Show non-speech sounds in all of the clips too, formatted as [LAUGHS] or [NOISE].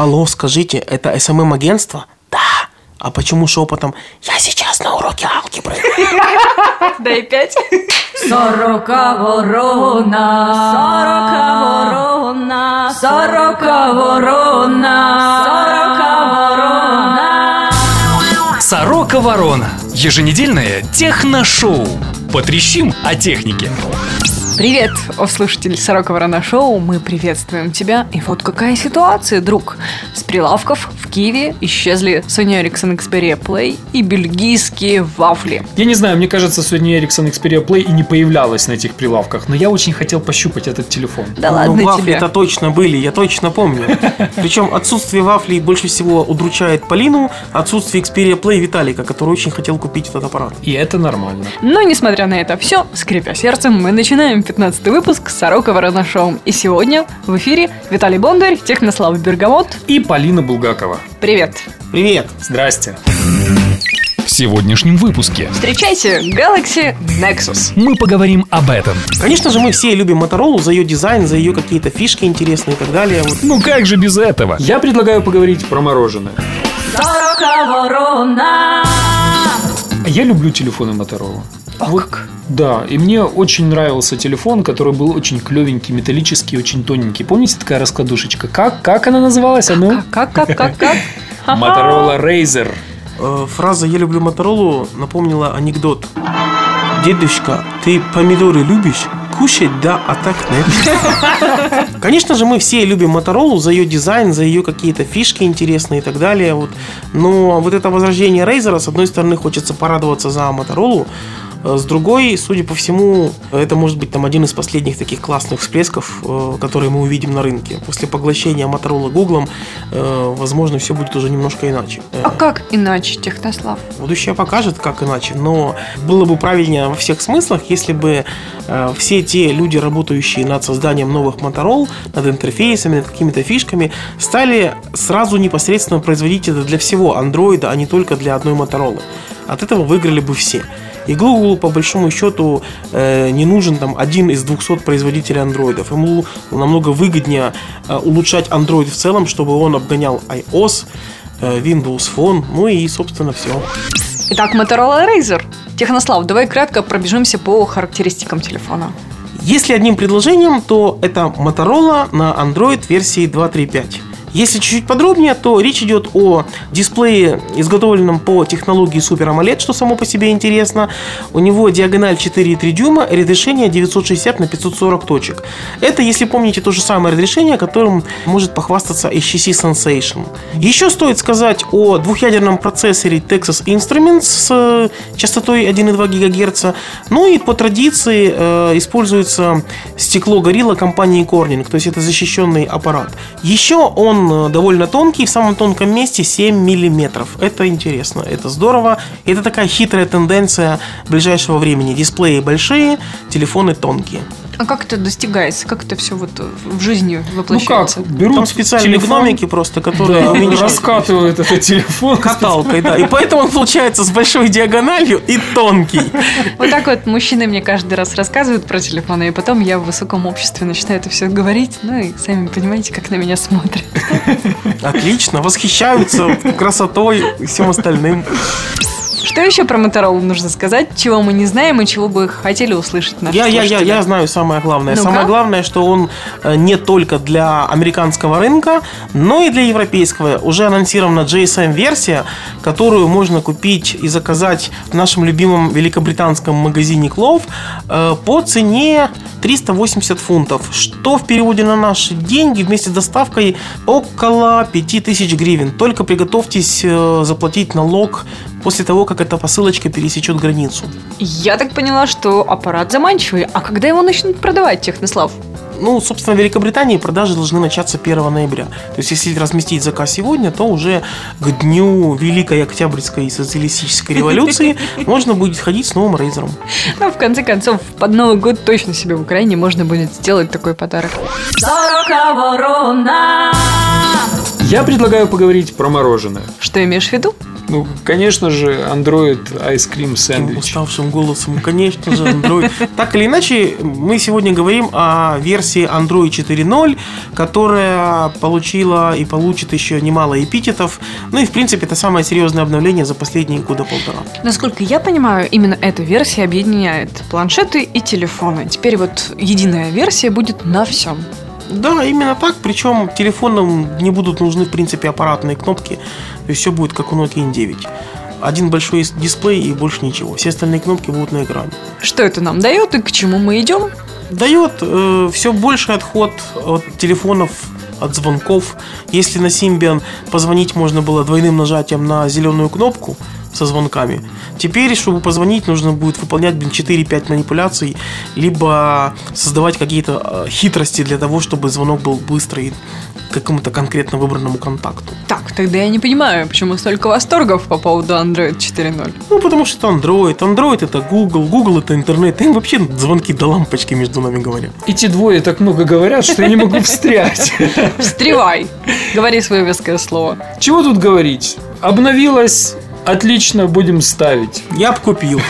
Алло, скажите, это СММ-агентство? Да. А почему шепотом? Я сейчас на уроке алгебры. [LAUGHS] Дай пять. Сорока ворона, сорока ворона, сорока ворона, сорока ворона. Сорока Ворона. Еженедельное техношоу. Потрещим о технике. Привет, о слушатель Сорока Ворона Шоу, мы приветствуем тебя. И вот какая ситуация, друг. С прилавков в Киеве исчезли Sony Ericsson Xperia Play и бельгийские вафли. Я не знаю, мне кажется, Sony Ericsson Xperia Play и не появлялась на этих прилавках, но я очень хотел пощупать этот телефон. Да Ну, ладно вафли тебе. это точно были, я точно помню. [LAUGHS] Причем отсутствие вафлей больше всего удручает Полину, отсутствие Xperia Play Виталика, который очень хотел купить этот аппарат. И это нормально. Но, несмотря на это все, скрипя сердцем, мы начинаем 15 выпуск Сорока Ворона Шоу. И сегодня в эфире Виталий Бондарь, Технослав Бергамот. И Полина Булгакова. Привет. Привет! Здрасте. В сегодняшнем выпуске Встречайте Galaxy Nexus. мы поговорим об этом. Конечно же, мы все любим Motorola за ее дизайн, за ее какие-то фишки интересные и так далее. Вот. Ну как же без этого? Я предлагаю поговорить про мороженое. Сорока ворона. Я люблю телефоны Motorola. Вот, Да, и мне очень нравился телефон, который был очень клевенький, металлический, очень тоненький. Помните такая раскладушечка? Как, как она называлась? А ну? Как, как, как, как? Motorola [LAUGHS] Razer. Э, фраза «Я люблю Моторолу» напомнила анекдот. Дедушка, ты помидоры любишь? Кушать, да, а так нет. [LAUGHS] Конечно же, мы все любим Моторолу за ее дизайн, за ее какие-то фишки интересные и так далее. Вот. Но вот это возрождение Razer, с одной стороны, хочется порадоваться за Моторолу, с другой, судя по всему, это может быть там один из последних таких классных всплесков, э, которые мы увидим на рынке. После поглощения Motorola Гуглом, э, возможно, все будет уже немножко иначе. Э, А как иначе, Технослав? Будущее покажет, как иначе, но было бы правильнее во всех смыслах, если бы э, все те люди, работающие над созданием новых Motorola, над интерфейсами, над какими-то фишками, стали сразу непосредственно производить это для всего Android, а не только для одной Motorola. От этого выиграли бы все. И Google, по большому счету, э, не нужен там один из 200 производителей андроидов. Ему намного выгоднее э, улучшать Android в целом, чтобы он обгонял iOS, э, Windows Phone, ну и, собственно, все. Итак, Motorola Razer. Технослав, давай кратко пробежимся по характеристикам телефона. Если одним предложением, то это Motorola на Android версии 2.3.5. Если чуть-чуть подробнее, то речь идет о дисплее, изготовленном по технологии Super AMOLED, что само по себе интересно. У него диагональ 4,3 дюйма, разрешение 960 на 540 точек. Это, если помните, то же самое разрешение, которым может похвастаться HTC Sensation. Еще стоит сказать о двухъядерном процессоре Texas Instruments с э, частотой 1,2 ГГц. Ну и по традиции э, используется стекло Gorilla компании Corning, то есть это защищенный аппарат. Еще он э, довольно тонкий, в самом тонком месте 7 миллиметров. Это интересно, это здорово. Это такая хитрая тенденция ближайшего времени. Дисплеи большие, телефоны тонкие. А как это достигается? Как это все вот в жизни Ну как, воплощается? берут Там специальные телефон, гномики просто, которые да, уменьшают раскатывают этот телефон. каталкой, да. И поэтому он получается с большой диагональю и тонкий. Вот так вот мужчины мне каждый раз рассказывают про телефоны, и потом я в высоком обществе начинаю это все говорить, ну и сами понимаете, как на меня смотрят. Отлично, восхищаются красотой и всем остальным. Что еще про Motorola нужно сказать, чего мы не знаем и чего бы хотели услышать наши Я, я, я, я знаю самое главное. Ну-ка. Самое главное, что он э, не только для американского рынка, но и для европейского. Уже анонсирована GSM-версия, которую можно купить и заказать в нашем любимом великобританском магазине Clove э, по цене 380 фунтов, что в переводе на наши деньги вместе с доставкой около 5000 гривен. Только приготовьтесь э, заплатить налог после того, как эта посылочка пересечет границу. Я так поняла, что аппарат заманчивый. А когда его начнут продавать, Технослав? Ну, собственно, в Великобритании продажи должны начаться 1 ноября. То есть, если разместить заказ сегодня, то уже к дню Великой Октябрьской социалистической революции [LAUGHS] можно будет ходить с новым рейзером. Ну, в конце концов, под Новый год точно себе в Украине можно будет сделать такой подарок. Я предлагаю поговорить про мороженое. Что имеешь в виду? Ну, конечно же, Android Ice Cream Таким Sandwich. уставшим голосом, конечно же, Android. Так или иначе, мы сегодня говорим о версии Android 4.0, которая получила и получит еще немало эпитетов. Ну и, в принципе, это самое серьезное обновление за последние года полтора. Насколько я понимаю, именно эта версия объединяет планшеты и телефоны. Теперь вот единая версия будет на всем. Да, именно так. Причем телефонам не будут нужны, в принципе, аппаратные кнопки. То есть все будет как у Nokia N9. Один большой дисплей и больше ничего. Все остальные кнопки будут на экране. Что это нам дает и к чему мы идем? Дает все больше отход от телефонов от звонков. Если на Symbian позвонить можно было двойным нажатием на зеленую кнопку со звонками, теперь, чтобы позвонить, нужно будет выполнять, блин, 4-5 манипуляций, либо создавать какие-то э, хитрости для того, чтобы звонок был быстрый к какому-то конкретно выбранному контакту. Так, тогда я не понимаю, почему столько восторгов по поводу Android 4.0. Ну, потому что это Android. Android это Google, Google это интернет. Им вообще звонки до лампочки между нами говорят. Эти двое так много говорят, что я не могу встрять. Встревай! Говори свое веское слово. Чего тут говорить? Обновилась. Отлично, будем ставить. Я бы купил.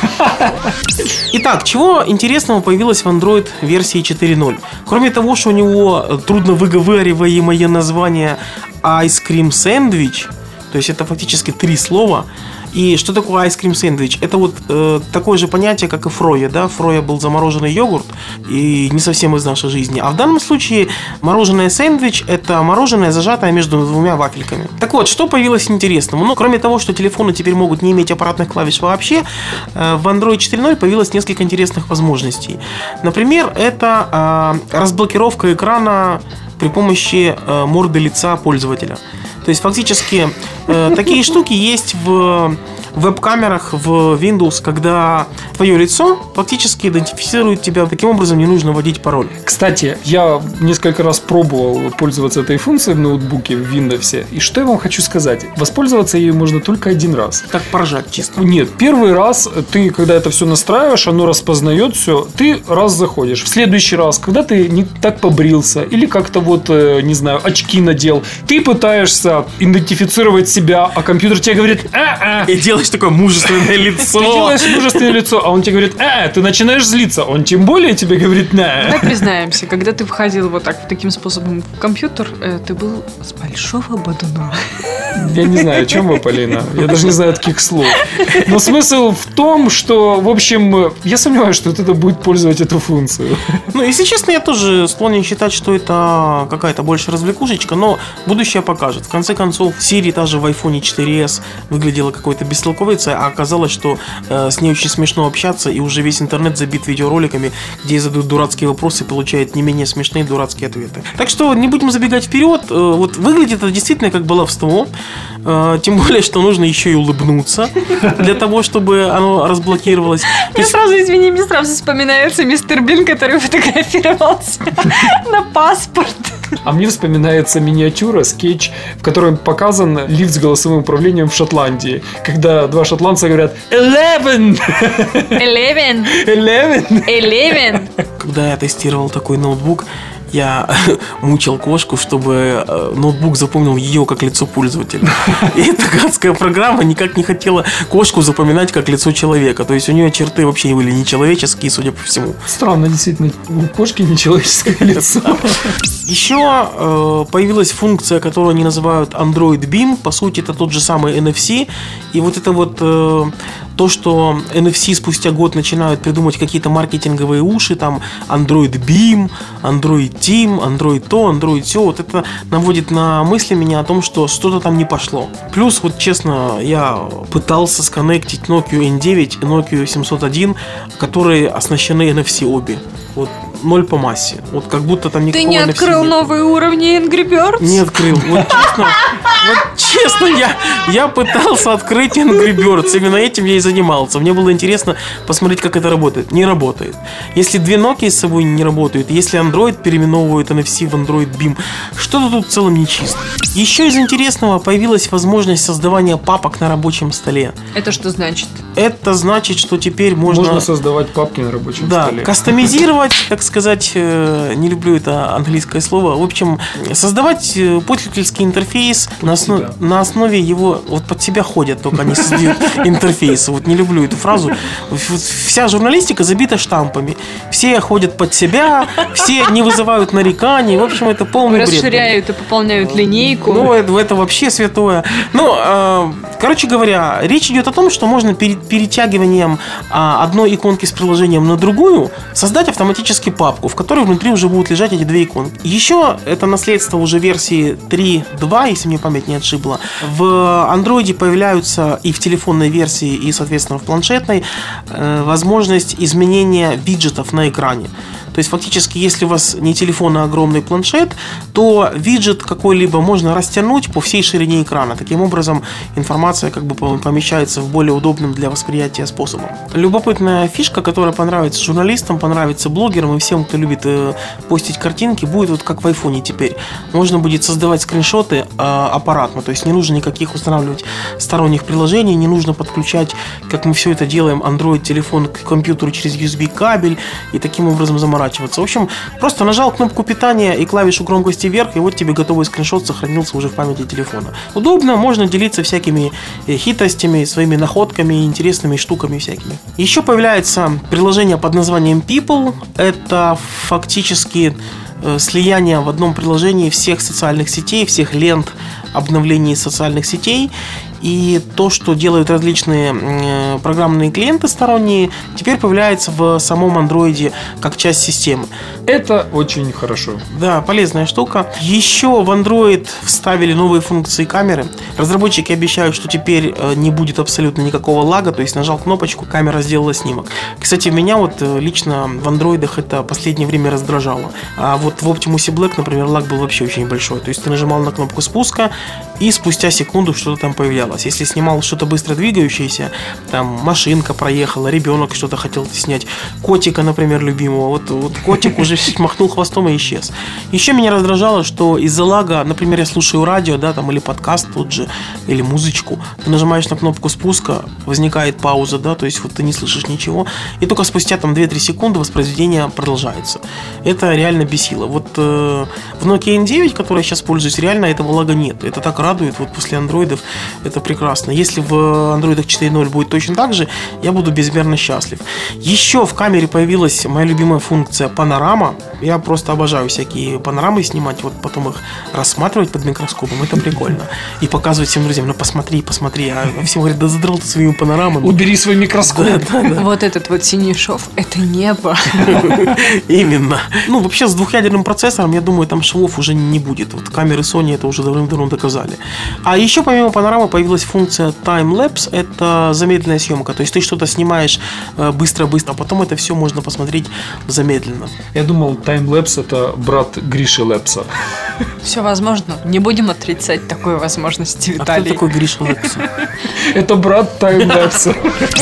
Итак, чего интересного появилось в Android версии 4.0? Кроме того, что у него трудно выговариваемое название Ice Cream Sandwich, то есть это фактически три слова. И что такое ice cream сэндвич? Это вот э, такое же понятие, как и фроя, да? Фроя был замороженный йогурт и не совсем из нашей жизни. А в данном случае мороженое сэндвич – это мороженое, зажатое между двумя вафельками. Так вот, что появилось интересного? Ну, кроме того, что телефоны теперь могут не иметь аппаратных клавиш вообще, э, в Android 4.0 появилось несколько интересных возможностей. Например, это э, разблокировка экрана при помощи э, морды лица пользователя. То есть фактически э, такие штуки есть в веб-камерах в Windows, когда твое лицо фактически идентифицирует тебя. Таким образом, не нужно вводить пароль. Кстати, я несколько раз пробовал пользоваться этой функцией в ноутбуке в Windows. И что я вам хочу сказать? Воспользоваться ею можно только один раз. Так поржать чисто. Нет, первый раз ты, когда это все настраиваешь, оно распознает все, ты раз заходишь. В следующий раз, когда ты не так побрился или как-то вот, э, не знаю, очки надел, ты пытаешься идентифицировать себя, а компьютер тебе говорит, а-а, И делаешь такое мужественное [LAUGHS] лицо. ты делаешь мужественное лицо, а он тебе говорит, а, ты начинаешь злиться. Он тем более тебе говорит, на. Давай признаемся, когда ты входил вот так, таким способом в компьютер, э, ты был с большого бодуна. Я не знаю, о чем вы, Полина. Я даже не знаю таких слов. Но смысл в том, что, в общем, я сомневаюсь, что кто-то будет пользовать эту функцию. Ну, если честно, я тоже склонен считать, что это какая-то больше развлекушечка, но будущее покажет. В конце концов, Siri даже в iPhone 4s выглядела какой-то бестолковицей, а оказалось, что э, с ней очень смешно общаться, и уже весь интернет забит видеороликами, где ей задают дурацкие вопросы и получает не менее смешные дурацкие ответы. Так что не будем забегать вперед. Э, вот выглядит это действительно как баловство. Э, тем более, что нужно еще и улыбнуться для того, чтобы оно разблокировалось. Есть сразу, извини, мне сразу вспоминается мистер Бин, который фотографировался [LAUGHS] на паспорт. А мне вспоминается миниатюра, скетч, в котором показан лифт с голосовым управлением в Шотландии. Когда два шотландца говорят «Eleven! Eleven, Eleven!» eleven. Когда я тестировал такой ноутбук, я [LAUGHS] мучил кошку, чтобы э, ноутбук запомнил ее как лицо пользователя. И эта гадская программа никак не хотела кошку запоминать как лицо человека. То есть у нее черты вообще были нечеловеческие, судя по всему. Странно, действительно, у кошки нечеловеческое лицо. [LAUGHS] Еще э, появилась функция, которую они называют Android Beam. По сути, это тот же самый NFC. И вот это вот э, то, что NFC спустя год начинают придумать какие-то маркетинговые уши, там Android Beam, Android Team, Android то, Android все, вот это наводит на мысли меня о том, что что-то там не пошло. Плюс, вот честно, я пытался сконнектить Nokia N9 и Nokia 701, которые оснащены NFC обе. Вот ноль по массе. Вот как будто там Ты никакого не NFC открыл новые уровни Angry Birds? Не открыл. Вот честно, Вот честно, я, я пытался открыть Angry Birds. Именно этим я и занимался. Мне было интересно посмотреть, как это работает. Не работает. Если две Nokia с собой не работают, если Android переименовывает NFC в Android Beam, что-то тут в целом нечисто. Еще из интересного появилась возможность создавания папок на рабочем столе. Это что значит? Это значит, что теперь можно... Можно создавать папки на рабочем Да, столе. кастомизировать, так сказать, э, не люблю это английское слово. В общем, создавать э, пользовательский интерфейс на, основ- на основе его вот под себя ходят, только они создают [LAUGHS] интерфейс. Вот не люблю эту фразу. Вся журналистика забита штампами. Все ходят под себя, все не вызывают нареканий. В общем, это полный бред. Расширяют и пополняют линейку. Ну, это, это вообще святое. Ну, э, короче говоря, речь идет о том, что можно перед перетягиванием а, одной иконки с приложением на другую создать автоматически папку, в которой внутри уже будут лежать эти две иконки. Еще это наследство уже версии 3.2, если мне память не отшибла. В Android появляются и в телефонной версии, и, соответственно, в планшетной э, возможность изменения виджетов на экране. То есть фактически, если у вас не телефон, а огромный планшет, то виджет какой-либо можно растянуть по всей ширине экрана. Таким образом, информация как бы помещается в более удобным для восприятия способом. Любопытная фишка, которая понравится журналистам, понравится блогерам и всем, кто любит э, постить картинки, будет вот как в айфоне теперь. Можно будет создавать скриншоты э, аппаратно, то есть не нужно никаких устанавливать сторонних приложений, не нужно подключать, как мы все это делаем, Android телефон к компьютеру через USB кабель и таким образом заморачиваться. В общем, просто нажал кнопку питания и клавишу громкости вверх, и вот тебе готовый скриншот сохранился уже в памяти телефона. Удобно, можно делиться всякими э, хитростями, своими находками, интересными штуками всякими. Еще появляется приложение под названием People. Это фактически э, слияние в одном приложении всех социальных сетей, всех лент обновлений социальных сетей. И то, что делают различные э, программные клиенты сторонние, теперь появляется в самом андроиде как часть системы. Это очень хорошо. Да, полезная штука. Еще в Android вставили новые функции камеры. Разработчики обещают, что теперь э, не будет абсолютно никакого лага, то есть нажал кнопочку, камера сделала снимок. Кстати, меня вот э, лично в андроидах это последнее время раздражало. А вот в Optimus Black, например, лаг был вообще очень большой. То есть ты нажимал на кнопку спуска, и спустя секунду что-то там появлялось. Если снимал что-то быстро двигающееся, там машинка проехала, ребенок что-то хотел снять, котика, например, любимого, вот, вот котик уже [LAUGHS] махнул хвостом и исчез. Еще меня раздражало, что из-за лага, например, я слушаю радио, да, там, или подкаст тут же, или музычку, ты нажимаешь на кнопку спуска, возникает пауза, да, то есть вот ты не слышишь ничего, и только спустя там 2-3 секунды воспроизведение продолжается. Это реально бесило. Вот э, в Nokia N9, которой я сейчас пользуюсь, реально этого лага нет. Это так радует, вот после андроидов это прекрасно. Если в андроидах 4.0 будет точно так же, я буду безмерно счастлив. Еще в камере появилась моя любимая функция панорама. Я просто обожаю всякие панорамы снимать, вот потом их рассматривать под микроскопом. Это прикольно. И показывать всем друзьям, ну посмотри, посмотри. А всем говорят, да задрал ты своими панорамами. Убери свой микроскоп. Вот этот вот синий шов – это небо. [LAUGHS] Именно. Ну, вообще, с двухъядерным процессором, я думаю, там швов уже не будет. Вот камеры Sony это уже давным-давно доказали. А еще, помимо панорамы, появилась функция Time Lapse. Это замедленная съемка. То есть ты что-то снимаешь э, быстро-быстро, а потом это все можно посмотреть замедленно. Я думал, таймлэпс это брат Гриши Лепса. Все возможно. Не будем отрицать такой возможности, А кто Виталий. такой Гриша Лепса? [LAUGHS] Это брат таймлэпса.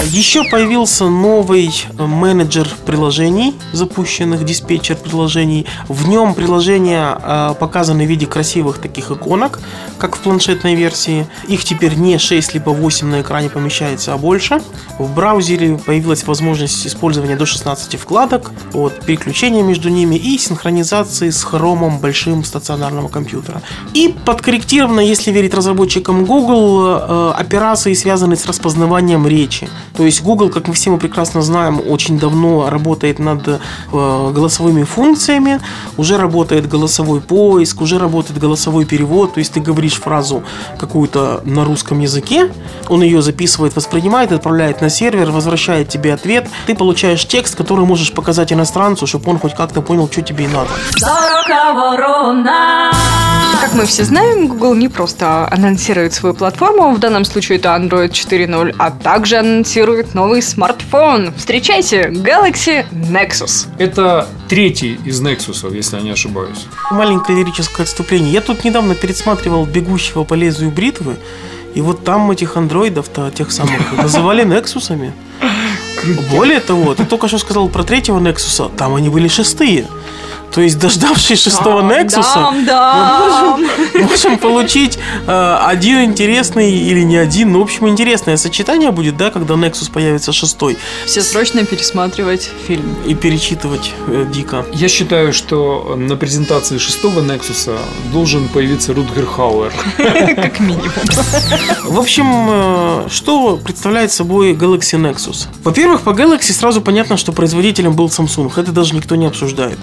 Еще появился новый э, менеджер приложений, запущенных диспетчер приложений. В нем приложения э, показаны в виде красивых таких иконок, как в планшетной версии. Их теперь не 6 либо 8 на экране помещается, а больше. В браузере появилась возможность использования до 16 вкладок, вот, переключения между ними и синхронизации с хромом большим стационарного компьютера. И подкорректировано, если верить разработчикам Google, э, операции, связанные с распознаванием речи. То есть Google, как мы все мы прекрасно знаем, очень давно работает над э, голосовыми функциями, уже работает голосовой поиск, уже работает голосовой перевод, то есть ты говоришь фразу какую-то на русском языке, он ее записывает, воспринимает, отправляет на сервер, возвращает тебе ответ, ты получаешь текст, который можешь показать иностранцу, чтобы он хоть как-то понял, что тебе и надо. Сорока ворона. Как мы все знаем, Google не просто анонсирует свою платформу, в данном случае это Android 4.0, а также анонсирует новый смартфон. Встречайте, Galaxy Nexus. Это третий из Nexus, если я не ошибаюсь. Маленькое лирическое отступление. Я тут недавно пересматривал «Бегущего по лезвию бритвы», и вот там этих андроидов-то, тех самых, [LAUGHS] называли Нексусами. Более того, ты только что сказал про третьего Нексуса, там они были шестые. То есть, дождавшись шестого Нексуса, мы можем, можем получить э, один интересный или не один, но, в общем, интересное сочетание будет, да, когда Nexus появится шестой, Все срочно пересматривать фильм. и перечитывать э, дико. Я считаю, что на презентации шестого Nexus должен появиться Рутгер Хауэр. [LAUGHS] Как минимум. В общем, э, что представляет собой Galaxy Nexus? Во-первых, по Galaxy сразу понятно, что производителем был Samsung. Это даже никто не обсуждает.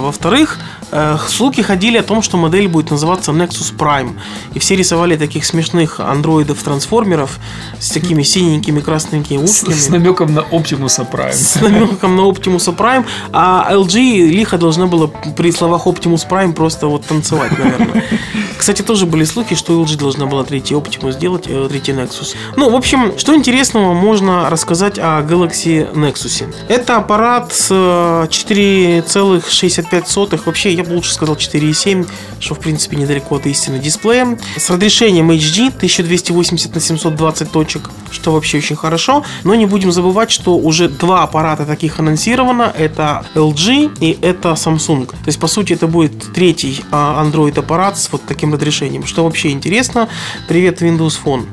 Во-вторых, э, слухи ходили о том, что модель будет называться Nexus Prime. И все рисовали таких смешных андроидов-трансформеров с такими синенькими красненькими ушками. С, с намеком на Optimus Prime. С намеком на Optimus Prime. А LG лихо должна была при словах Optimus Prime просто вот танцевать, наверное. [LAUGHS] Кстати, тоже были слухи, что LG должна была третий Optimus сделать, э, третий Nexus. Ну, в общем, что интересного можно рассказать о Galaxy Nexus? Это аппарат с э, 4,65 4,5, вообще я бы лучше сказал 4,7, что в принципе недалеко от истины дисплеем С разрешением HD 1280 на 720 точек, что вообще очень хорошо, но не будем забывать, что уже два аппарата таких анонсировано, это LG и это Samsung. То есть по сути это будет третий а, Android аппарат с вот таким разрешением, что вообще интересно. Привет Windows Phone.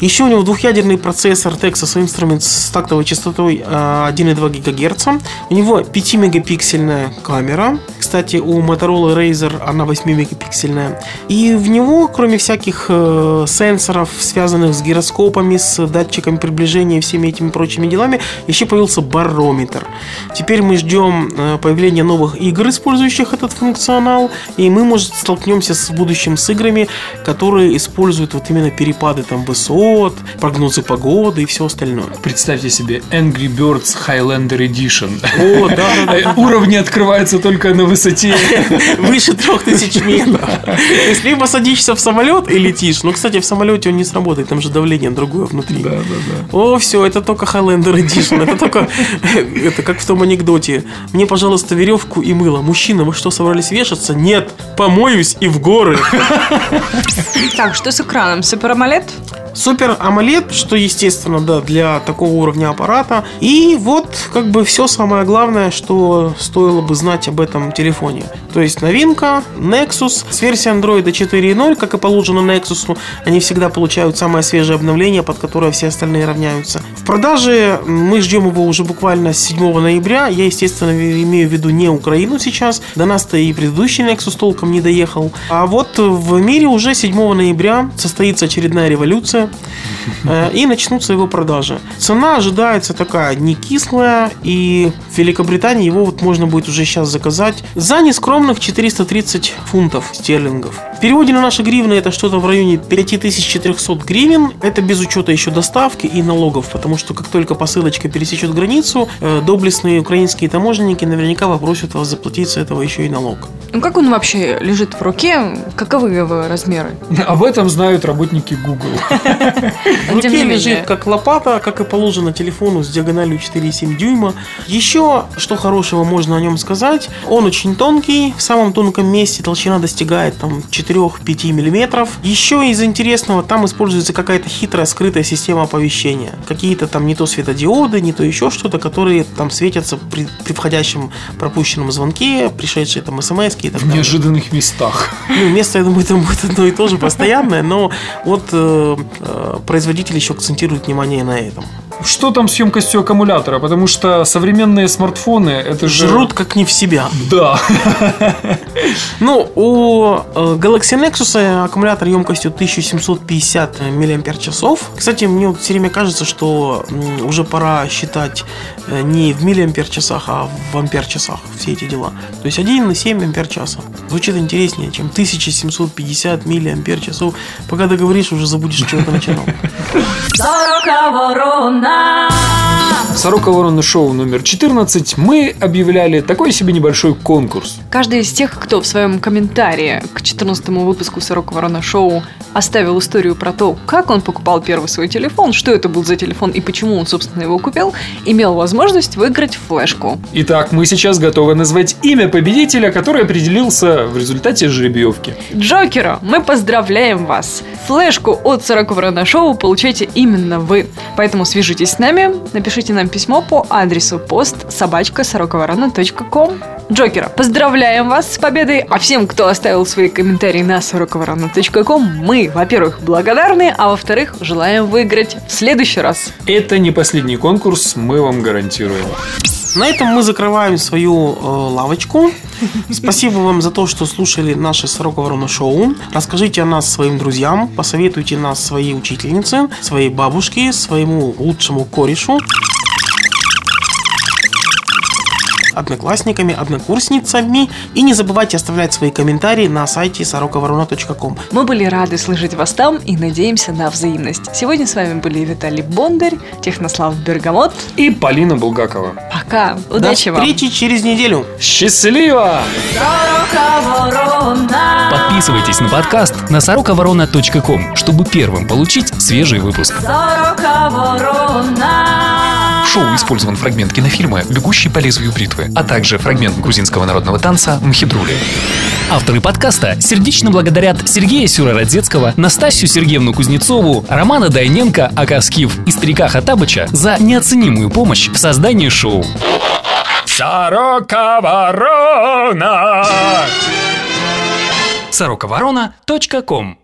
Еще у него двухъядерный процессор Texas Instruments с тактовой частотой а, 1,2 ГГц. У него 5-мегапиксельная камера, кстати, у Motorola Razer она 8-мегапиксельная. И в него, кроме всяких э, сенсоров, связанных с гироскопами, с датчиками приближения и всеми этими прочими делами, еще появился барометр. Теперь мы ждем э, появления новых игр, использующих этот функционал, и мы, может, столкнемся с в будущем с играми, которые используют вот именно перепады там высот, прогнозы погоды и все остальное. Представьте себе Angry Birds Highlander Edition. О, да, да, да. [LAUGHS] Уровни открываются только на высоте. [LAUGHS] Выше 3000 метров. То есть, либо садишься в самолет и летишь. Но, кстати, в самолете он не сработает, там же давление другое внутри. Да, да, да. О, все, это только Highlander Edition. Это только, [LAUGHS] это как в том анекдоте. Мне, пожалуйста, веревку и мыло. Мужчина, вы что, собрались вешаться? Нет, помоюсь и в горы. [LAUGHS] Так, что с экраном? Супер AMOLED? Супер AMOLED, что естественно, да, для такого уровня аппарата. И вот как бы все самое главное, что стоило бы знать об этом телефоне. То есть новинка, Nexus с версией Android 4.0, как и положено Nexus, они всегда получают самое свежее обновление, под которое все остальные равняются. В продаже мы ждем его уже буквально с 7 ноября. Я, естественно, имею в виду не Украину сейчас. До нас-то и предыдущий Nexus толком не доехал. А вот в мире уже 7 ноября состоится очередная революция Mm-hmm. И начнутся его продажи. Цена ожидается такая не кислая, и в Великобритании его вот можно будет уже сейчас заказать за нескромных 430 фунтов стерлингов. В переводе на наши гривны это что-то в районе 5400 гривен. Это без учета еще доставки и налогов, потому что как только посылочка пересечет границу, э, доблестные украинские таможенники наверняка попросят вас заплатить с этого еще и налог. Ну как он вообще лежит в руке? Каковы его размеры? Об этом знают работники Google. [LAUGHS] В руке лежит как лопата, как и положено телефону с диагональю 4,7 дюйма. Еще что хорошего можно о нем сказать. Он очень тонкий, в самом тонком месте толщина достигает там 4-5 миллиметров. Еще из интересного, там используется какая-то хитрая скрытая система оповещения. Какие-то там не то светодиоды, не то еще что-то, которые там светятся при, при входящем пропущенном звонке, пришедшие там смс и так В далее. неожиданных местах. Ну, место, я думаю, там будет одно и то же постоянное, но вот э, э, производитель еще акцентирует внимание на этом. Что там с емкостью аккумулятора? Потому что современные смартфоны это же... Жрут как не в себя. Да. [LAUGHS] Ну, у э, Galaxy Nexus аккумулятор емкостью 1750 мАч. Кстати, мне вот все время кажется, что уже пора считать э, не в миллиампер-часах, а в ампер-часах все эти дела. То есть 1,7 ампер-часа. Звучит интереснее, чем 1750 миллиампер-часов. Пока договоришь, уже забудешь, что это начинал. Ворона. Сорока Ворона Шоу номер 14 мы объявляли такой себе небольшой конкурс. Каждый из тех, кто в своем комментарии к 14 выпуску «Сорок Ворона Шоу» оставил историю про то, как он покупал первый свой телефон, что это был за телефон и почему он, собственно, его купил, имел возможность выиграть флешку. Итак, мы сейчас готовы назвать имя победителя, который определился в результате жеребьевки. Джокера, мы поздравляем вас! Флешку от 40 Ворона Шоу получаете именно вы. Поэтому свяжитесь с нами, напишите нам письмо по адресу пост собачка ком. Джокера, поздравляем вас с победой, а всем, кто оставил свои комментарии на 40 ком, мы, во-первых, благодарны, а во-вторых, желаем выиграть в следующий раз. Это не последний конкурс, мы вам гарантируем. На этом мы закрываем свою э, лавочку. Спасибо вам за то, что слушали наше Сорока Ворона шоу. Расскажите о нас своим друзьям, посоветуйте нас своей учительнице, своей бабушке, своему лучшему корешу одноклассниками, однокурсницами. И не забывайте оставлять свои комментарии на сайте сороковорона.ком. Мы были рады слышать вас там и надеемся на взаимность. Сегодня с вами были Виталий Бондарь, Технослав Бергамот. И Полина Булгакова. Пока. Удачи До вам. встречи через неделю. Счастливо! Подписывайтесь на подкаст на сороковорона.ком, чтобы первым получить свежий выпуск. Сорока ворона. В шоу использован фрагмент кинофильма «Бегущий по лезвию бритвы», а также фрагмент грузинского народного танца «Мхидрули». Авторы подкаста сердечно благодарят Сергея Сюрородецкого, Настасью Сергеевну Кузнецову, Романа Дайненко, Акаскив и старика Хатабыча за неоценимую помощь в создании шоу. Сорока ворона! сороковорона.ком